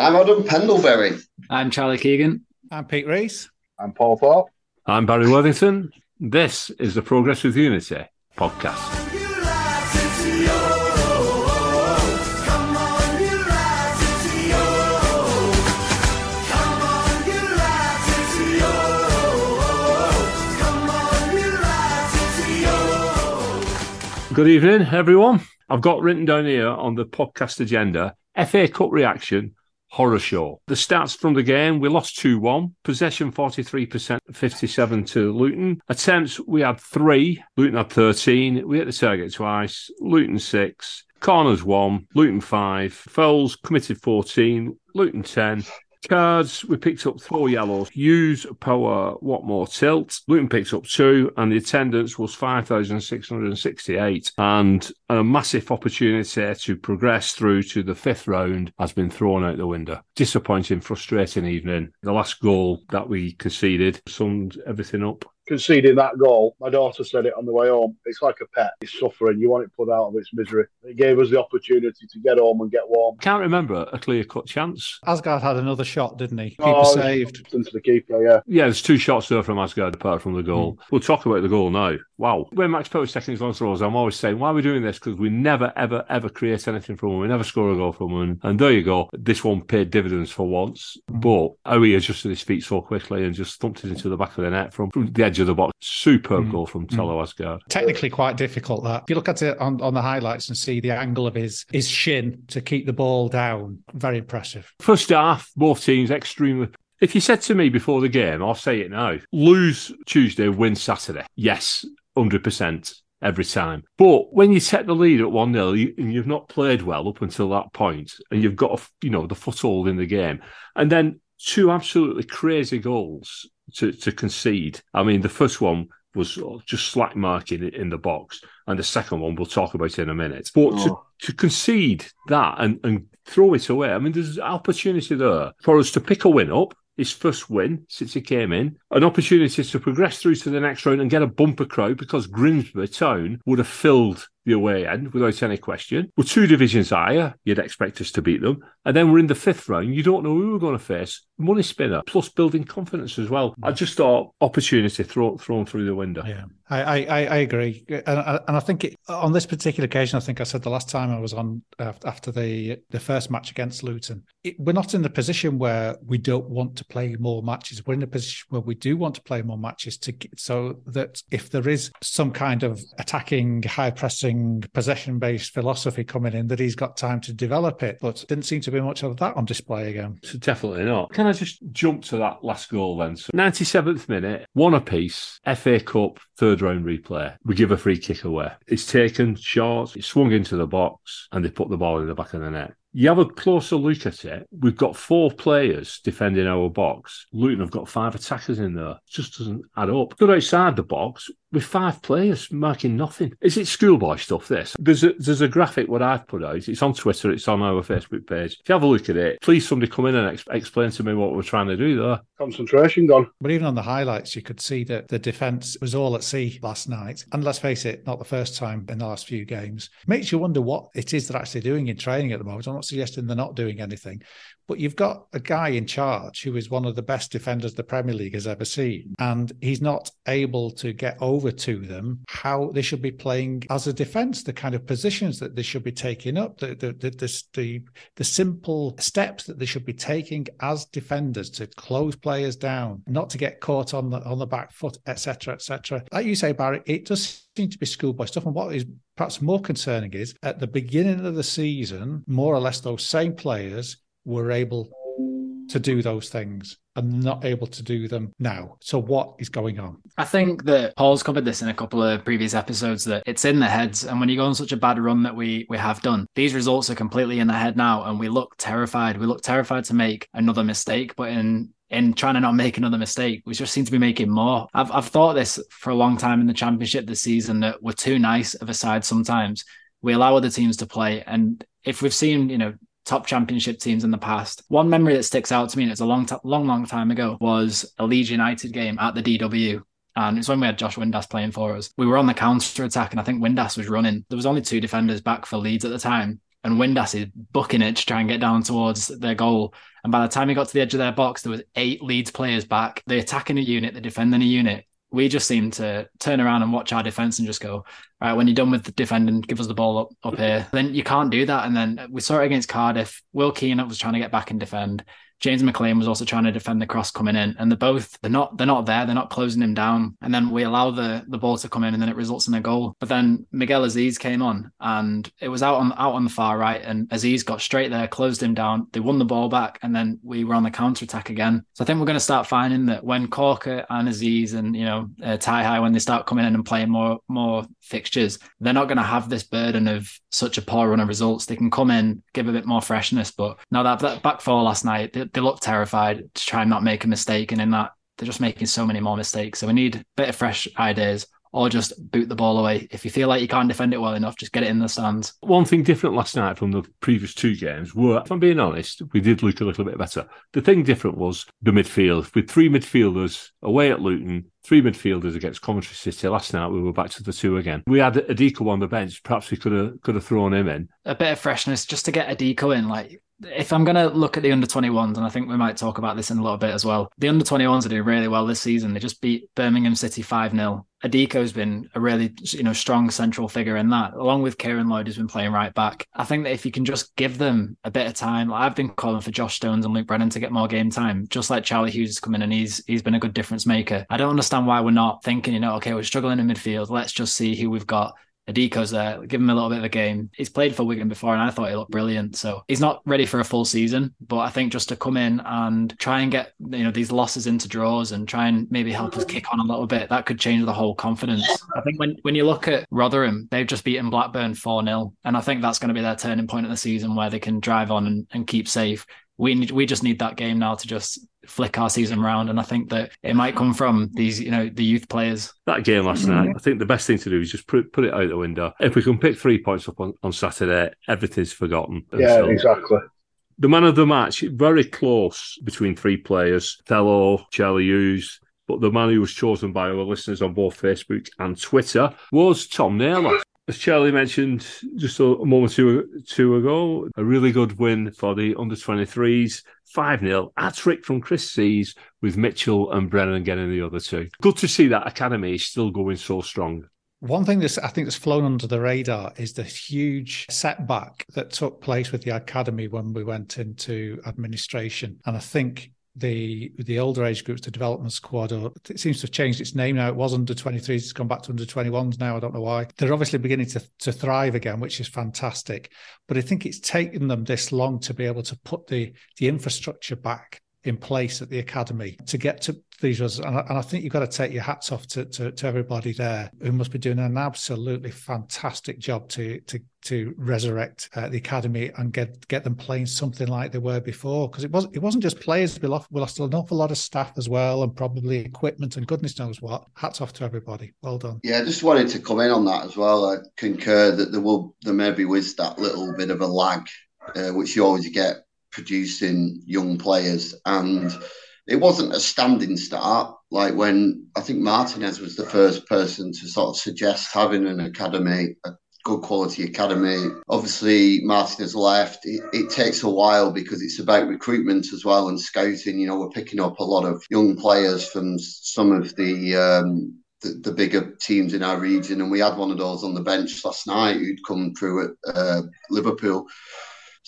I'm Adam Pendlebury. I'm Charlie Keegan. I'm Pete Reese. I'm Paul Thorpe. I'm Barry Worthington. This is the Progress with Unity podcast. Good evening, everyone. I've got written down here on the podcast agenda FA Cup reaction horror show. The stats from the game we lost 2 1, possession 43%, 57 to Luton. Attempts we had three, Luton had 13. We hit the target twice, Luton 6. Corners 1, Luton 5. Fouls committed 14, Luton 10. Cards, we picked up four yellows. Hughes power, Whatmough? Tilt. Luton picked up two, and the attendance was 5,668. And a massive opportunity to progress through to the fifth round has been thrown out the window. Disappointing, frustrating evening. The last goal that we conceded summed everything up conceding that goal, my daughter said it on the way home. It's like a pet. It's suffering. You want it put out of its misery. It gave us the opportunity to get home and get warm. Can't remember a clear cut chance. Aasgaard had another shot, didn't he? Oh, keeper Oh, saved. Into the keeper, yeah. Yeah, there's two shots there from Aasgaard apart from the goal. Hmm. We'll talk about the goal now. Wow. When Max Power's taking his throws, I'm always saying, why are we doing this? Because we never, ever, ever create anything from them. We never score a goal from them. And there you go. This one paid dividends for once. But how he adjusted his feet so quickly and just thumped it into the back of the net from, from the edge of the box. Superb mm. goal from mm. Thelo Aasgaard. Technically quite difficult that. If you look at it on, on the highlights and see the angle of his his shin to keep the ball down, very impressive. First half, both teams extremely. If you said to me before the game, I'll say it now lose Tuesday, win Saturday. Yes, 100% every time. But when you set the lead at 1 0 and you've not played well up until that point, and you've got, a, you know, the foothold in the game, and then two absolutely crazy goals to, to concede. I mean, the first one was just slack marking in the box, and the second one we'll talk about in a minute. But to, oh. to concede that and, and throw it away, I mean, there's opportunity there for us to pick a win up. His first win since he came in, an opportunity to progress through to the next round and get a bumper crowd because Grimsby Town would have filled the away end without any question. We're two divisions higher, you'd expect us to beat them. And then we're in the fifth round, you don't know who we're going to face. Money spinner, plus building confidence as well. I just thought opportunity thrown thrown through the window. Yeah, I I, I agree, and, and I think it, on this particular occasion, I think I said the last time I was on after the the first match against Luton, it, we're not in the position where we don't want to play more matches. We're in a position where we do want to play more matches to so that if there is some kind of attacking, high pressing, possession based philosophy coming in, that he's got time to develop it. But didn't seem to be much of that on display again. So definitely not. Can I just jump to that last goal then? So 97th minute, one apiece, FA Cup, third round replay. We give a free kick away. It's taken short, it's swung into the box, and they put the ball in the back of the net. You have a closer look at it. We've got four players defending our box. Luton have got five attackers in there. It just doesn't add up. Good outside the box with five players marking nothing. Is it schoolboy stuff? This there's a there's a graphic what I've put out. It's on Twitter. It's on our Facebook page. If you have a look at it, please somebody come in and ex- explain to me what we're trying to do there. Concentration gone. But even on the highlights, you could see that the defence was all at sea last night. And let's face it, not the first time in the last few games. Makes you wonder what it is they're actually doing in training at the moment. I'm not suggesting they're not doing anything, but you've got a guy in charge who is one of the best defenders the Premier League has ever seen, and he's not able to get over to them how they should be playing as a defence, the kind of positions that they should be taking up, the the the, the, the, the simple steps that they should be taking as defenders to close players down, not to get caught on the on the back foot, etc., etc. Like you say, Barry, it does seem to be schoolboy stuff. And what is perhaps more concerning is at the beginning of the season, more or less those same players were able to do those things and not able to do them now. So what is going on? I think that Paul's covered this in a couple of previous episodes that it's in the heads. And when you go on such a bad run that we we have done, these results are completely in the head now. And we look terrified. We look terrified to make another mistake. But in in trying to not make another mistake, we just seem to be making more. I've I've thought this for a long time in the championship this season that we're too nice of a side sometimes. We allow other teams to play. And if we've seen, you know, top championship teams in the past. One memory that sticks out to me, and it's a long, t- long, long time ago, was a Leeds United game at the DW. And it's when we had Josh Windass playing for us. We were on the counter attack, and I think Windass was running. There was only two defenders back for Leeds at the time. and Windass is bucking it to try and get down towards their goal. And by the time he got to the edge of their box, there was eight Leeds players back. The attacking a unit, the defending a unit. We just seem to turn around and watch our defense and just go, all right, when you're done with the defending, give us the ball up, up here. Then you can't do that. And then we saw it against Cardiff. Will Keane was trying to get back and defend. James McLean was also trying to defend the cross coming in, and they're both they're not they're not there. They're not closing him down, and then we allow the the ball to come in, and then it results in a goal. But then Miguel Azeez came on, and it was out on out on the far right, and Azeez got straight there, closed him down. They won the ball back, and then we were on the counter attack again. So I think we're going to start finding that when Caulker and Azeez and you know uh, Ty High when they start coming in and playing more more fixtures, they're not going to have this burden of such a poor run of results. They can come in, give a bit more freshness. But now that, that back four last night, they, they looked terrified to try and not make a mistake. And in that, they're just making so many more mistakes. So we need a bit of fresh ideas or just boot the ball away. If you feel like you can't defend it well enough, just get it in the stands. One thing different last night from the previous two games were, if I'm being honest, we did look a little bit better. The thing different was the midfield. With three midfielders away at Luton, three midfielders against Coventry City. Last night we were back to the two again. We had Adeeko on the bench. Perhaps we could have could have thrown him in. A bit of freshness just to get Adeeko in. Like if I'm going to look at the under 21s, and I think we might talk about this in a little bit as well, the under 21s are doing really well this season. They just beat Birmingham City 5 0. Adeeko's been a really, you know, strong central figure in that, along with Kieran Lloyd, who's been playing right back. I think that if you can just give them a bit of time, like I've been calling for Josh Stones and Luke Brennan to get more game time, just like Charlie Hughes is coming and he's he's been a good difference maker. I don't understand why we're not thinking, you know, okay, we're struggling in midfield. Let's just see who we've got Adeeko's there, give him a little bit of a game. He's played for Wigan before, and I thought he looked brilliant. So he's not ready for a full season, but I think just to come in and try and get you know these losses into draws and try and maybe help us kick on a little bit, that could change the whole confidence. I think when when you look at Rotherham, they've just beaten Blackburn four 0 and I think that's going to be their turning point of the season where they can drive on and, and keep safe we need, we just need that game now to just flick our season round. And I think that it might come from these, you know, the youth players. That game last mm-hmm. night, I think the best thing to do is just put, put it out the window. If we can pick three points up on, on Saturday, everything's forgotten. And yeah, so, exactly. The man of the match, very close between three players, Thelo, Charlie Hughes. But the man who was chosen by our listeners on both Facebook and Twitter was Tom Naylor as Charlie mentioned just a, moment or two, ago, a really good win for the under 23s. 5 0, a trick from Chris Sze with Mitchell and Brennan getting the other two. Good to see that academy is still going so strong. One thing that's I think that's flown under the radar is the huge setback that took place with the academy when we went into administration. And I think the the older age groups, the development squad, or it seems to have changed its name now. It was under 23s, it's gone back to under 21s now. I don't know why. They're obviously beginning to, to thrive again, which is fantastic. But I think it's taken them this long to be able to put the the infrastructure back in place at the academy to get to these results. And I, and I think you've got to take your hats off to, to, to, everybody there who must be doing an absolutely fantastic job to to to resurrect uh, the academy and get get them playing something like they were before. Because it was it wasn't just players. We lost, we lost an awful lot of staff as well, and probably equipment and goodness knows what. Hats off to everybody. Well done. Yeah, I just wanted to come in on that as well. I concur that there will there maybe was that little bit of a lag, uh, which you always get producing young players. And it wasn't a standing start. Like when I think Martinez was the first person to sort of suggest having an academy, a good quality academy. Obviously, Martinez left. It, it, takes a while because it's about recruitment as well and scouting. You know, we're picking up a lot of young players from some of the um, the, the, bigger teams in our region, and we had one of those on the bench last night who'd come through at uh, Liverpool.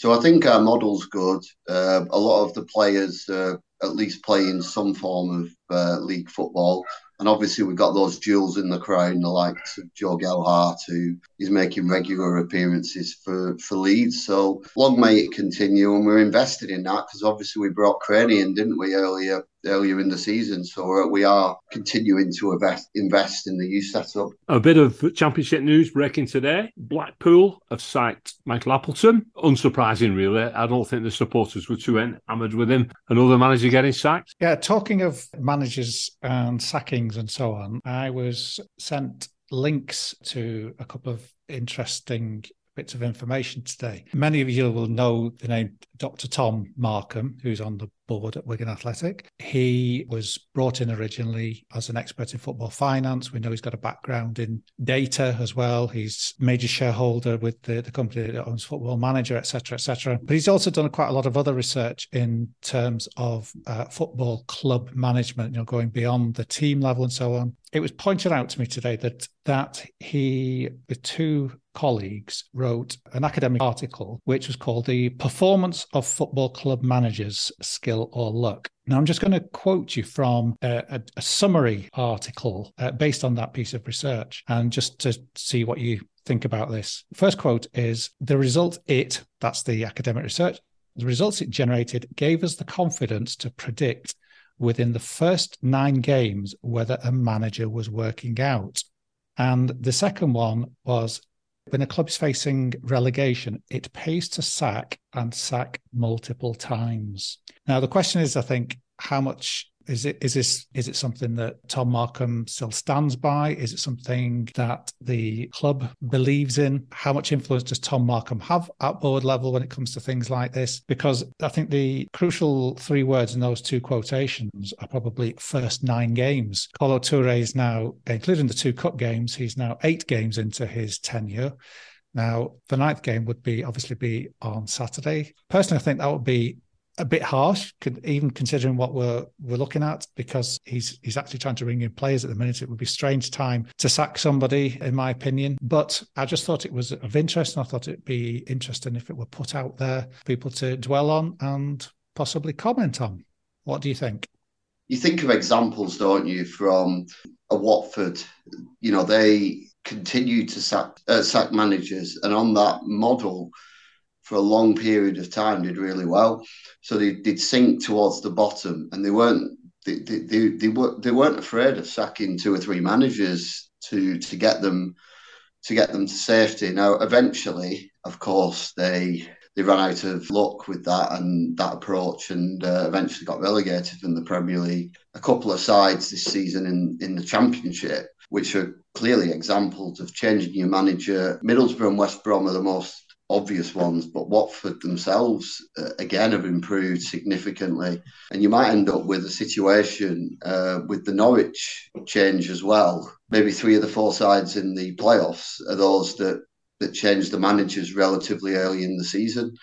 So I think our model's good. Uh, a lot of the players uh, at least playing some form of uh, league football. And obviously, we've got those jewels in the crown, the likes of Joe Gelhardt, who is making regular appearances for, for Leeds. So long may it continue. And we're invested in that because obviously we brought Craney in, didn't we, earlier earlier in the season. So we are continuing to invest, invest in the youth setup. A bit of championship news breaking today. Blackpool have sacked Michael Appleton. Unsurprising, really. I don't think the supporters were too enamored with him. Another manager getting sacked. Yeah, talking of managers and sackings and so on, I was sent links to a couple of interesting bits of information today. Many of you will know the name Dr. Tom Markham, who's on the at Wigan Athletic. He was brought in originally as an expert in football finance. We know he's got a background in data as well. He's major shareholder with the, the company that owns Football Manager, etc., etc. But he's also done quite a lot of other research in terms of uh, football club management, you know, going beyond the team level and so on. It was pointed out to me today that that he, with two colleagues, wrote an academic article which was called "The Performance of Football Club Managers: Skill or Luck." Now, I'm just going to quote you from a, a, a summary article uh, based on that piece of research, and just to see what you think about this. First quote is the result it, that's the academic research, the results it generated gave us the confidence to predict within the first nine games whether a manager was working out. And the second one was when a club's facing relegation, it pays to sack and sack multiple times. Now, the question is, I think, how much is it is this is it something that Tom Markham still stands by? Is it something that the club believes in? How much influence does Tom Markham have at board level when it comes to things like this? Because I think the crucial three words in those two quotations are probably first nine games. Kolo Toure is now, including the two cup games, he's now eight games into his tenure. Now, the ninth game would be obviously be on Saturday. Personally, I think that would be a bit harsh, even considering what we're we're looking at, because he's he's actually trying to bring in players at the minute. It would be strange time to sack somebody, in my opinion. But I just thought it was of interest, and I thought it'd be interesting if it were put out there, people to dwell on and possibly comment on. What do you think? You think of examples, don't you, from a Watford? You know, they continue to sack uh, sack managers, and on that model for a long period of time did really well. So they did sink towards the bottom, and they weren't they, they, they, they, were, they weren't afraid of sacking two or three managers to to get them to get them to safety. Now, eventually, of course, they they ran out of luck with that and that approach, and uh, eventually got relegated from the Premier League. A couple of sides this season in in the Championship, which are clearly examples of changing your manager. Middlesbrough and West Brom are the most obvious ones, but Watford themselves, uh, again, have improved significantly. And you might end up with a situation uh, with the Norwich change as well. Maybe three of the four sides in the playoffs are those that, that changed the managers relatively early in the season.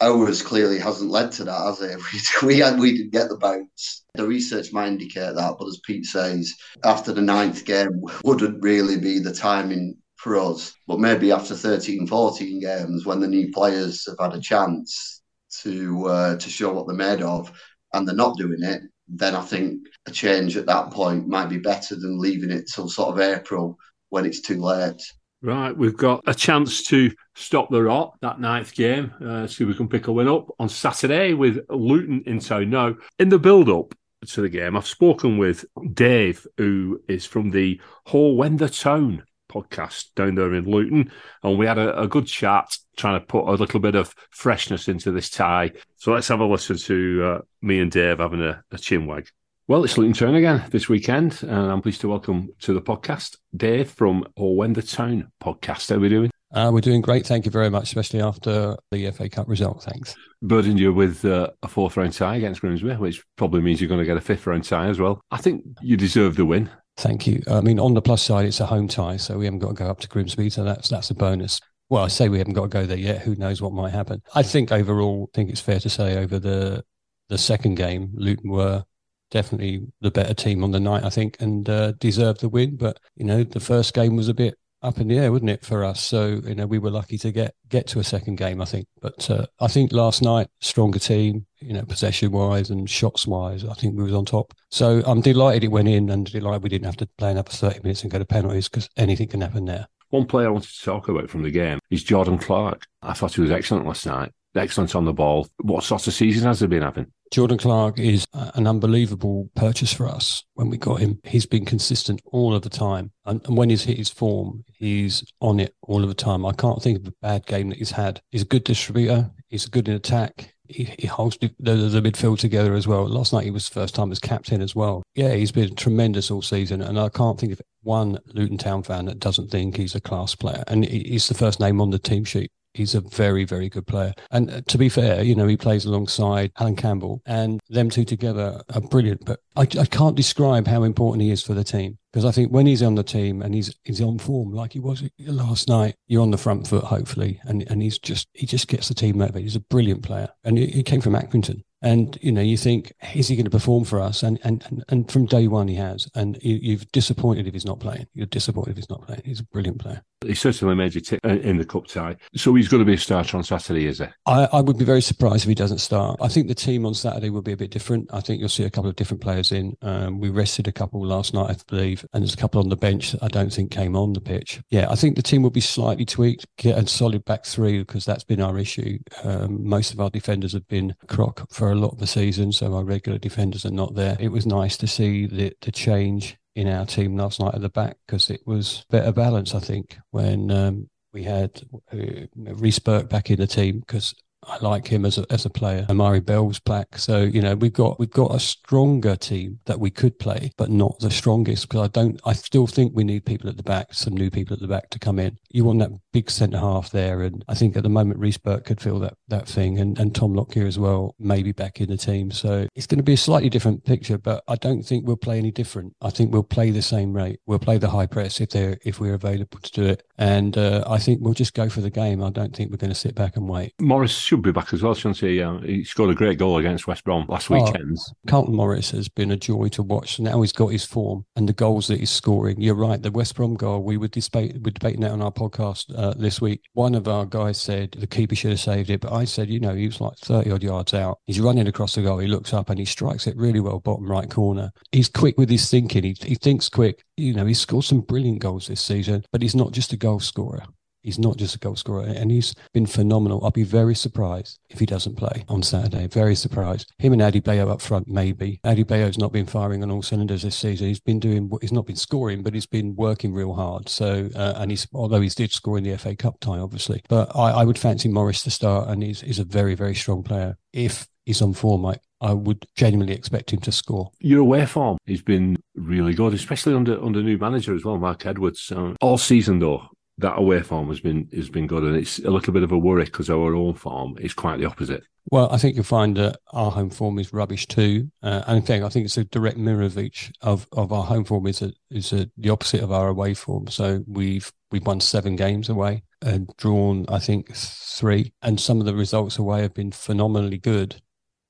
Ours clearly hasn't led to that, has it? We, we, we didn't get the bounce. The research might indicate that, but as Pete says, after the ninth game wouldn't really be the timing for us. But maybe after 13, 14 games, when the new players have had a chance to uh, to show what they're made of, and they're not doing it, then I think a change at that point might be better than leaving it till sort of April when it's too late. Right, we've got a chance to stop the rot that ninth game. Uh, see if we can pick a win up on Saturday with Luton in tow. Now, in the build up to the game, I've spoken with Dave, who is from the Hall Wender Tone podcast down there in Luton, and we had a, a, good chat trying to put a little bit of freshness into this tie. So let's have a listen to uh, me and Dave having a, a chinwag. Well, it's Luton Town again this weekend, and I'm pleased to welcome to the podcast Dave from Or When the Town podcast. How are we doing? Uh, we're doing great. Thank you very much, especially after the FA Cup result. Thanks. Burdened you with uh, a fourth round tie against Grimsby, which probably means you're going to get a fifth round tie as well. I think you deserve the win. Thank you. I mean, on the plus side, it's a home tie, so we haven't got to go up to Grimsby, so that's that's a bonus. Well, I say we haven't got to go there yet. Who knows what might happen? I think overall, I think it's fair to say over the the second game, Luton were definitely the better team on the night, I think, and uh, deserved the win. But you know, the first game was a bit up in the air, wouldn't it, for us? So you know, we were lucky to get get to a second game, I think. But uh, I think last night, stronger team, you know, possession wise and shots wise, I think we was on top. So I'm delighted it went in, and delighted we didn't have to play another 30 minutes and go to penalties because anything can happen there. One player I wanted to talk about from the game is Jordan Clark. I thought he was excellent last night. Excellent on the ball. What sort of season has he been having? Jordan Clark is an unbelievable purchase for us when we got him. He's been consistent all of the time. And, and, when he's hit his form, he's on it all of the time. I can't think of a bad game that he's had. He's a good distributor. He's good in attack. He, he holds the, the, the, midfield together as well. Last night he was first time as captain as well. Yeah, he's been tremendous all season. And I can't think of one Luton Town fan that doesn't think he's a class player. And he's the first name on the team sheet He's a very, very good player. And uh, to be fair, you know, he plays alongside Allan Campbell, and them two together are brilliant. But I, I can't describe how important he is for the team because I think when he's on the team and he's he's on form like he was last night, you're on the front foot hopefully, and and he's just he just gets the team motivated. He's a brilliant player, and he, he came from Accrington. And you know, you think, is he going to perform for us? And and and, and from day one, he has. And you, are disappointed if he's not playing. You're disappointed if he's not playing. He's a brilliant player. He certainly made you tick in the cup tie. So he's going to be a starter on Saturday, is he? I, I would be very surprised if he doesn't start. I think the team on Saturday will be a bit different. I think you'll see a couple of different players in. Um, we rested a couple last night, I believe, and there's a couple on the bench that I don't think came on the pitch. Yeah, I think the team will be slightly tweaked, get a solid back three because that's been our issue. Um, most of our defenders have been crock for a lot of the season so our regular defenders are not there. It was nice to see the, the change in our team last night at the back because it was better balance, I think, when um, we had uh, Reece Burke back in the team because I like him as a, as a player. Amari Bell's back, so you know we've got we've got a stronger team that we could play, but not the strongest because I don't. I still think we need people at the back, some new people at the back to come in. You want that big centre half there, and I think at the moment Reece Burke could feel that that thing, and and Tom Lockyer as well, maybe back in the team. So it's going to be a slightly different picture, but I don't think we'll play any different. I think we'll play the same rate. We'll play the high press if they're if we're available to do it, and uh, I think we'll just go for the game. I don't think we're going to sit back and wait. Morris should be back as well, shouldn't he? Uh, he scored a great goal against West Brom last oh, weekend. Carlton Morris has been a joy to watch. Now he's got his form and the goals that he's scoring. You're right. The West Brom goal, we were, debate, debating that on our podcast uh, this week. One of our guys said the keeper should have saved it, but I said, you know, he was like 30 odd yards out. He's running across the goal. He looks up and he strikes it really well, bottom right corner. He's quick with his thinking. He, he thinks quick. You know, he's scored some brilliant goals this season, but he's not just a goal scorer. He's not just a goal scorer, and he's been phenomenal. I'll be very surprised if he doesn't play on Saturday. Very surprised. Him and Adebayo up front, maybe. Adebayo's not been firing on all cylinders this season. He's been doing. He's not been scoring, but he's been working real hard. So, uh, and he's although he did score in the FA Cup tie, obviously. But I, I would fancy Morris to start, and he's, he's a very very strong player. If he's on form, I, I would genuinely expect him to score. Your away form has been really good, especially under under new manager as well, Mark Edwards. Uh, all season though, that away form has been has been good, and it's a little bit of a worry because our own form is quite the opposite. Well, I think you'll find that our home form is rubbish too, uh, and in fact, I think it's a direct mirror of each of, of our home form is a, is a, the opposite of our away form. So we've we've won seven games away and drawn, I think, three, and some of the results away have been phenomenally good.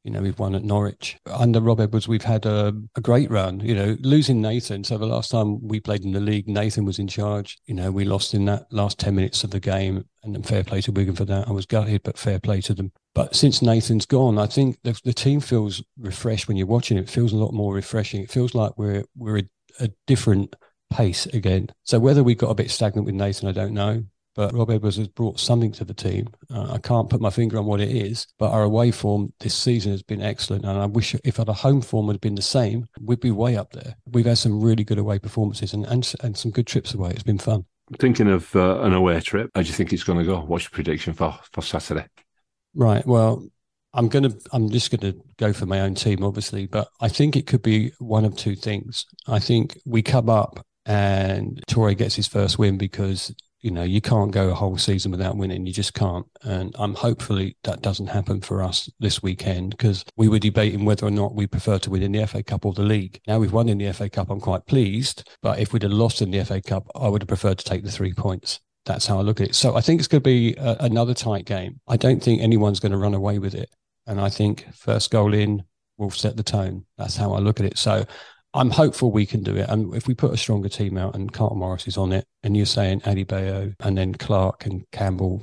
You know, we've won at Norwich. Under Rob Edwards, we've had a, a, great run. You know, losing Nathan. So the last time we played in the league, Nathan was in charge. You know, we lost in that last 10 minutes of the game. And fair play to Wigan for that. I was gutted, but fair play to them. But since Nathan's gone, I think the, the team feels refreshed when you're watching it. it. feels a lot more refreshing. It feels like we're we're a, a different pace again. So whether we got a bit stagnant with Nathan, I don't know but Rob Edwards has brought something to the team. Uh, I can't put my finger on what it is, but our away form this season has been excellent. And I wish if our home form had been the same, we'd be way up there. We've had some really good away performances and, and, and some good trips away. It's been fun. Thinking of uh, an away trip, how do you think it's going to go? What's your prediction for, for Saturday? Right. Well, I'm gonna. I'm just gonna go for my own team, obviously, but I think it could be one of two things. I think we come up and Toure gets his first win because you know, you can't go a whole season without winning. You just can't. And I'm hopefully that doesn't happen for us this weekend because we were debating whether or not we prefer to win in the FA Cup or the league. Now we've won in the FA Cup. I'm quite pleased. But if we'd have lost in the FA Cup, I would have preferred to take the three points. That's how I look at it. So I think it's going to be a, another tight game. I don't think anyone's going to run away with it. And I think first goal in will set the tone. That's how I look at it. So I'm hopeful we can do it. And if we put a stronger team out and Carlton Morris is on it, and you're saying Adebayo and then Clark and Campbell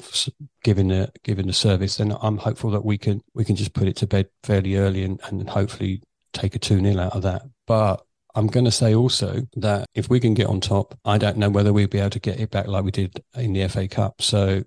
giving the giving the service, then I'm hopeful that we can we can just put it to bed fairly early and, and hopefully take a 2 0 out of that. But I'm going to say also that if we can get on top, I don't know whether we'll be able to get it back like we did in the FA Cup. So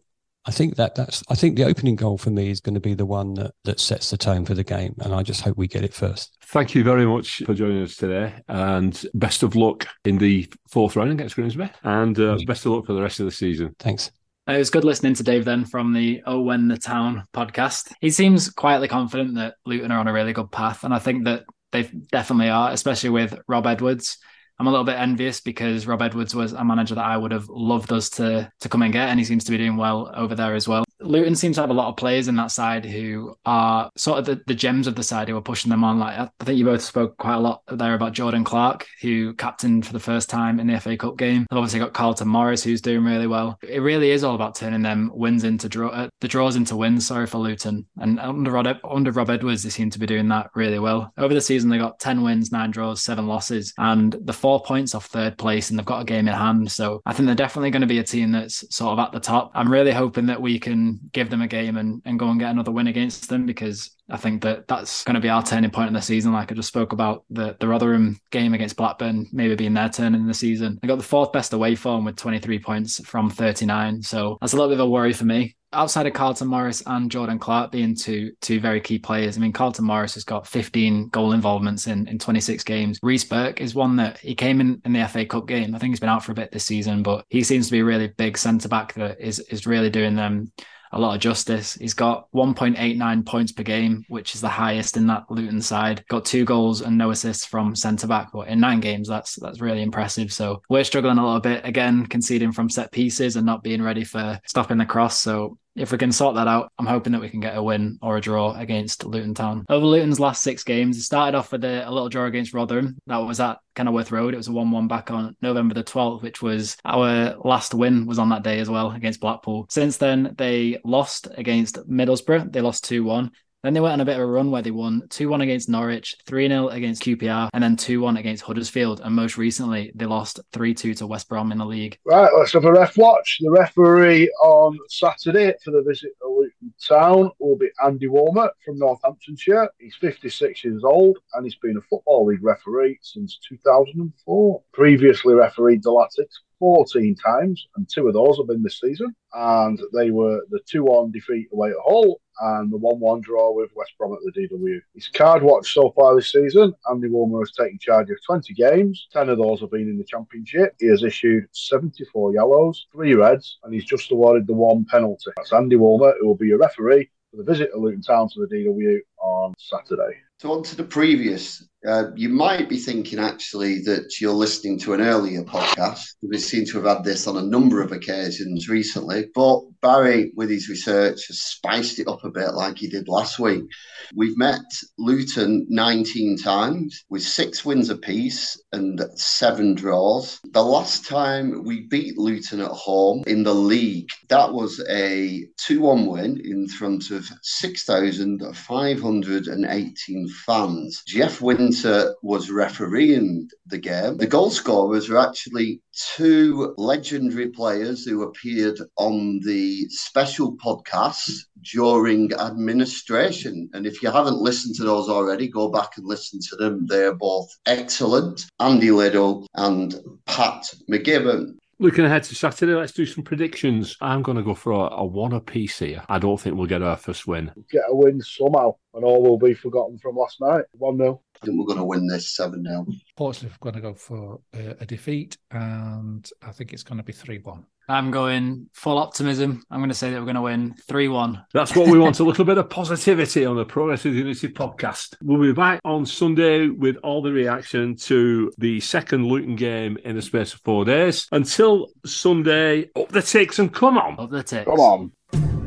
I think that that's I think the opening goal for me is going to be the one that, that sets the tone for the game, and I just hope we get it first. Thank you very much for joining us today, and best of luck in the fourth round against Grimsby, and uh, best of luck for the rest of the season. Thanks. It was good listening to Dave then from the Oh When the Town podcast. He seems quietly confident that Luton are on a really good path, and I think that they definitely are, especially with Rob Edwards. I'm a little bit envious because Rob Edwards was a manager that I would have loved us to to come and get, and he seems to be doing well over there as well. Luton seems to have a lot of players in that side who are sort of the, the gems of the side who are pushing them on. Like I think you both spoke quite a lot there about Jordan Clark, who captained for the first time in the FA Cup game. They've obviously got Carlton Morris, who's doing really well. It really is all about turning them wins into draw, uh, the draws into wins. Sorry for Luton. And under Rob, under Rob Edwards, they seem to be doing that really well. Over the season, they got ten wins, nine draws, seven losses, and the four points off third place, and they've got a game in hand. So I think they're definitely going to be a team that's sort of at the top. I'm really hoping that we can give them a game and, and go and get another win against them because I think that that's going to be our turning point in the season. Like I just spoke about the, the Rotherham game against Blackburn, maybe being their turn in the season. They got the fourth best away form with 23 points from 39. So that's a little bit of a worry for me outside of Carlton Morris and Jordan Clark being two two very key players. I mean, Carlton Morris has got 15 goal involvements in, in 26 games. Reece Burke is one that he came in in the FA Cup game. I think he's been out for a bit this season, but he seems to be a really big centre back that is is really doing them a lot of justice. He's got 1.89 points per game, which is the highest in that Luton side. Got two goals and no assists from centre back, but in nine games, that's that's really impressive. So we're struggling a little bit again, conceding from set pieces and not being ready for stopping the cross. So if we can sort that out, I'm hoping that we can get a win or a draw against Luton Town. Over Luton's last six games, it started off with a, a little draw against Rotherham. That was at Kenilworth Road. It was a 1 1 back on November the 12th, which was our last win, was on that day as well against Blackpool. Since then, they lost against Middlesbrough. They lost 2 1. Then they went on a bit of a run where they won 2 1 against Norwich, 3 0 against QPR, and then 2 1 against Huddersfield. And most recently, they lost 3 2 to West Brom in the league. Right, let's have a ref watch. The referee on Saturday for the visit to Luton Town will be Andy Woolmer from Northamptonshire. He's 56 years old and he's been a Football League referee since 2004. Previously refereed the Latics 14 times, and two of those have been this season. And they were the 2 1 defeat away at Hull and the 1 1 draw with West Brom at the DW. His card watch so far this season, Andy Woolmer has taken charge of 20 games. 10 of those have been in the Championship. He has issued 74 yellows, three reds, and he's just awarded the one penalty. That's Andy Woolmer, who will be a referee for the visit of Luton Town to the DW on Saturday. So on to the previous. Uh, you might be thinking actually that you're listening to an earlier podcast. We seem to have had this on a number of occasions recently, but Barry, with his research, has spiced it up a bit like he did last week. We've met Luton 19 times with six wins apiece and seven draws. The last time we beat Luton at home in the league, that was a 2 1 win in front of 6,518 fans. Jeff Winter was refereeing the game. The goal scorers were actually two legendary players who appeared on the special podcasts during administration. And if you haven't listened to those already, go back and listen to them. They're both excellent Andy Liddell and Pat McGibbon. Looking ahead to Saturday, let's do some predictions. I'm going to go for a, a one apiece here. I don't think we'll get our first win. Get a win somehow, and all will be forgotten from last night. 1 0. I think we're going to win this 7 0. Portsmouth are going to go for a, a defeat, and I think it's going to be 3 1. I'm going full optimism. I'm going to say that we're going to win 3 1. That's what we want a little bit of positivity on the Progressive Unity podcast. We'll be back on Sunday with all the reaction to the second Luton game in the space of four days. Until Sunday, up the ticks and come on. Up the ticks. Come on.